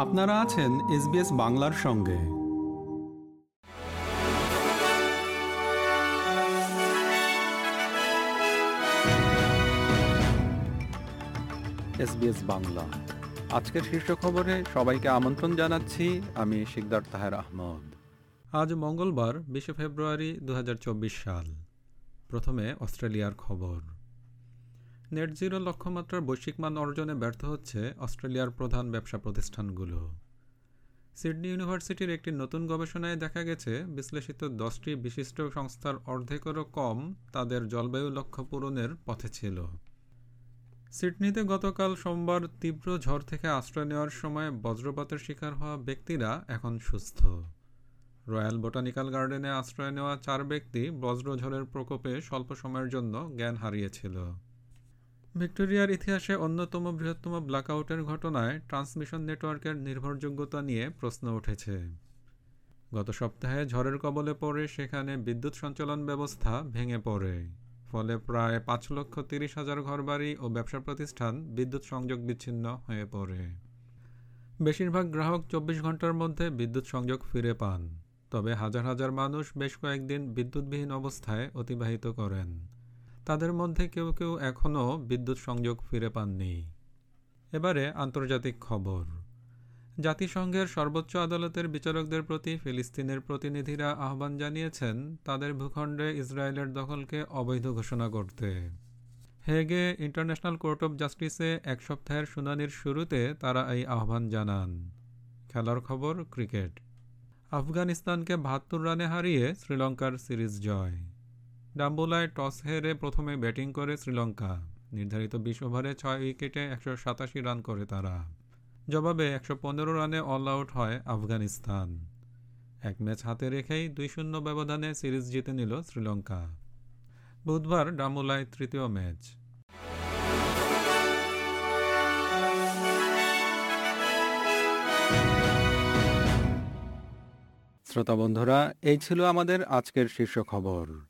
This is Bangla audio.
আপনারা আছেন এসবিএস বাংলার সঙ্গে। এসবিএস বাংলা। আজকের শীর্ষ খবরে সবাইকে আমন্ত্রণ জানাচ্ছি আমি শিকদার তাহের আহমদ। আজ মঙ্গলবার বিশে ফেব্রুয়ারি দু হাজার চব্বিশ সাল। প্রথমে অস্ট্রেলিয়ার খবর। নেট জিরো লক্ষ্যমাত্রার বৈশ্বিক মান অর্জনে ব্যর্থ হচ্ছে অস্ট্রেলিয়ার প্রধান ব্যবসা প্রতিষ্ঠানগুলো। সিডনি ইউনিভার্সিটির একটি নতুন গবেষণায় দেখা গেছে, বিশ্লেষিত দশটি বিশিষ্ট সংস্থার অর্ধেকেরও কম তাদের জলবায়ু লক্ষ্য পূরণের পথে ছিল। সিডনিতে গতকাল সোমবার তীব্র ঝড় থেকে আশ্রয় নেওয়ার সময় বজ্রপাতের শিকার হওয়া ব্যক্তিরা এখন সুস্থ। রয়্যাল বোটানিক্যাল গার্ডেনে আশ্রয় নেওয়া চার ব্যক্তি বজ্রঝড়ের প্রকোপে স্বল্প সময়ের জন্য জ্ঞান হারিয়েছিল। ভিক্টোরিয়ার ইতিহাসে অন্যতম বৃহত্তম ব্ল্যাকআউটের ঘটনায় ট্রান্সমিশন নেটওয়ার্কের নির্ভরযোগ্যতা নিয়ে প্রশ্ন উঠেছে। গত সপ্তাহে ঝড়ের কবলে পড়ে সেখানে বিদ্যুৎ সঞ্চালন ব্যবস্থা ভেঙে পড়ে। ফলে প্রায় পাঁচ লক্ষ তিরিশ হাজার ঘরবাড়ি ও ব্যবসা প্রতিষ্ঠান বিদ্যুৎ সংযোগ বিচ্ছিন্ন হয়ে পড়ে। বেশিরভাগ গ্রাহক চব্বিশ ঘণ্টার মধ্যে বিদ্যুৎ সংযোগ ফিরে পান। তবে হাজার হাজার মানুষ বেশ কয়েকদিন বিদ্যুৎবিহীন অবস্থায় অতিবাহিত করেন। তাদের মধ্যে কেউ কেউ এখনও বিদ্যুৎ সংযোগ ফিরে পাননি। এবারে আন্তর্জাতিক খবর। জাতিসংঘের সর্বোচ্চ আদালতের বিচারকদের প্রতি ফিলিস্তিনের প্রতিনিধিরা আহ্বান জানিয়েছেন, তাদের ভূখণ্ডে ইসরায়েলের দখলকে অবৈধ ঘোষণা করতে। হেগে ইন্টারন্যাশনাল কোর্ট অফ জাস্টিসে এক সপ্তাহের শুনানির শুরুতে তারা এই আহ্বান জানান। খেলার খবর, ক্রিকেট। আফগানিস্তানকে বাহাত্তর রানে হারিয়ে শ্রীলঙ্কার সিরিজ জয়। ডাম্বুলায় টস হেরে প্রথমে ব্যাটিং করে শ্রীলঙ্কা। নির্ধারিত বিশ ওভারে ছয় উইকেটে একশো সাতাশি রান করে তারা। জবাবে একশো পনেরো রানে অল আউট হয় আফগানিস্তান। এক ম্যাচ হাতে রেখেই দুই শূন্য ব্যবধানে সিরিজ জিতে নিল শ্রীলঙ্কা। বুধবার ডামুলায় তৃতীয় ম্যাচ। শ্রোতা বন্ধুরা, এই ছিল আমাদের আজকের শীর্ষ খবর।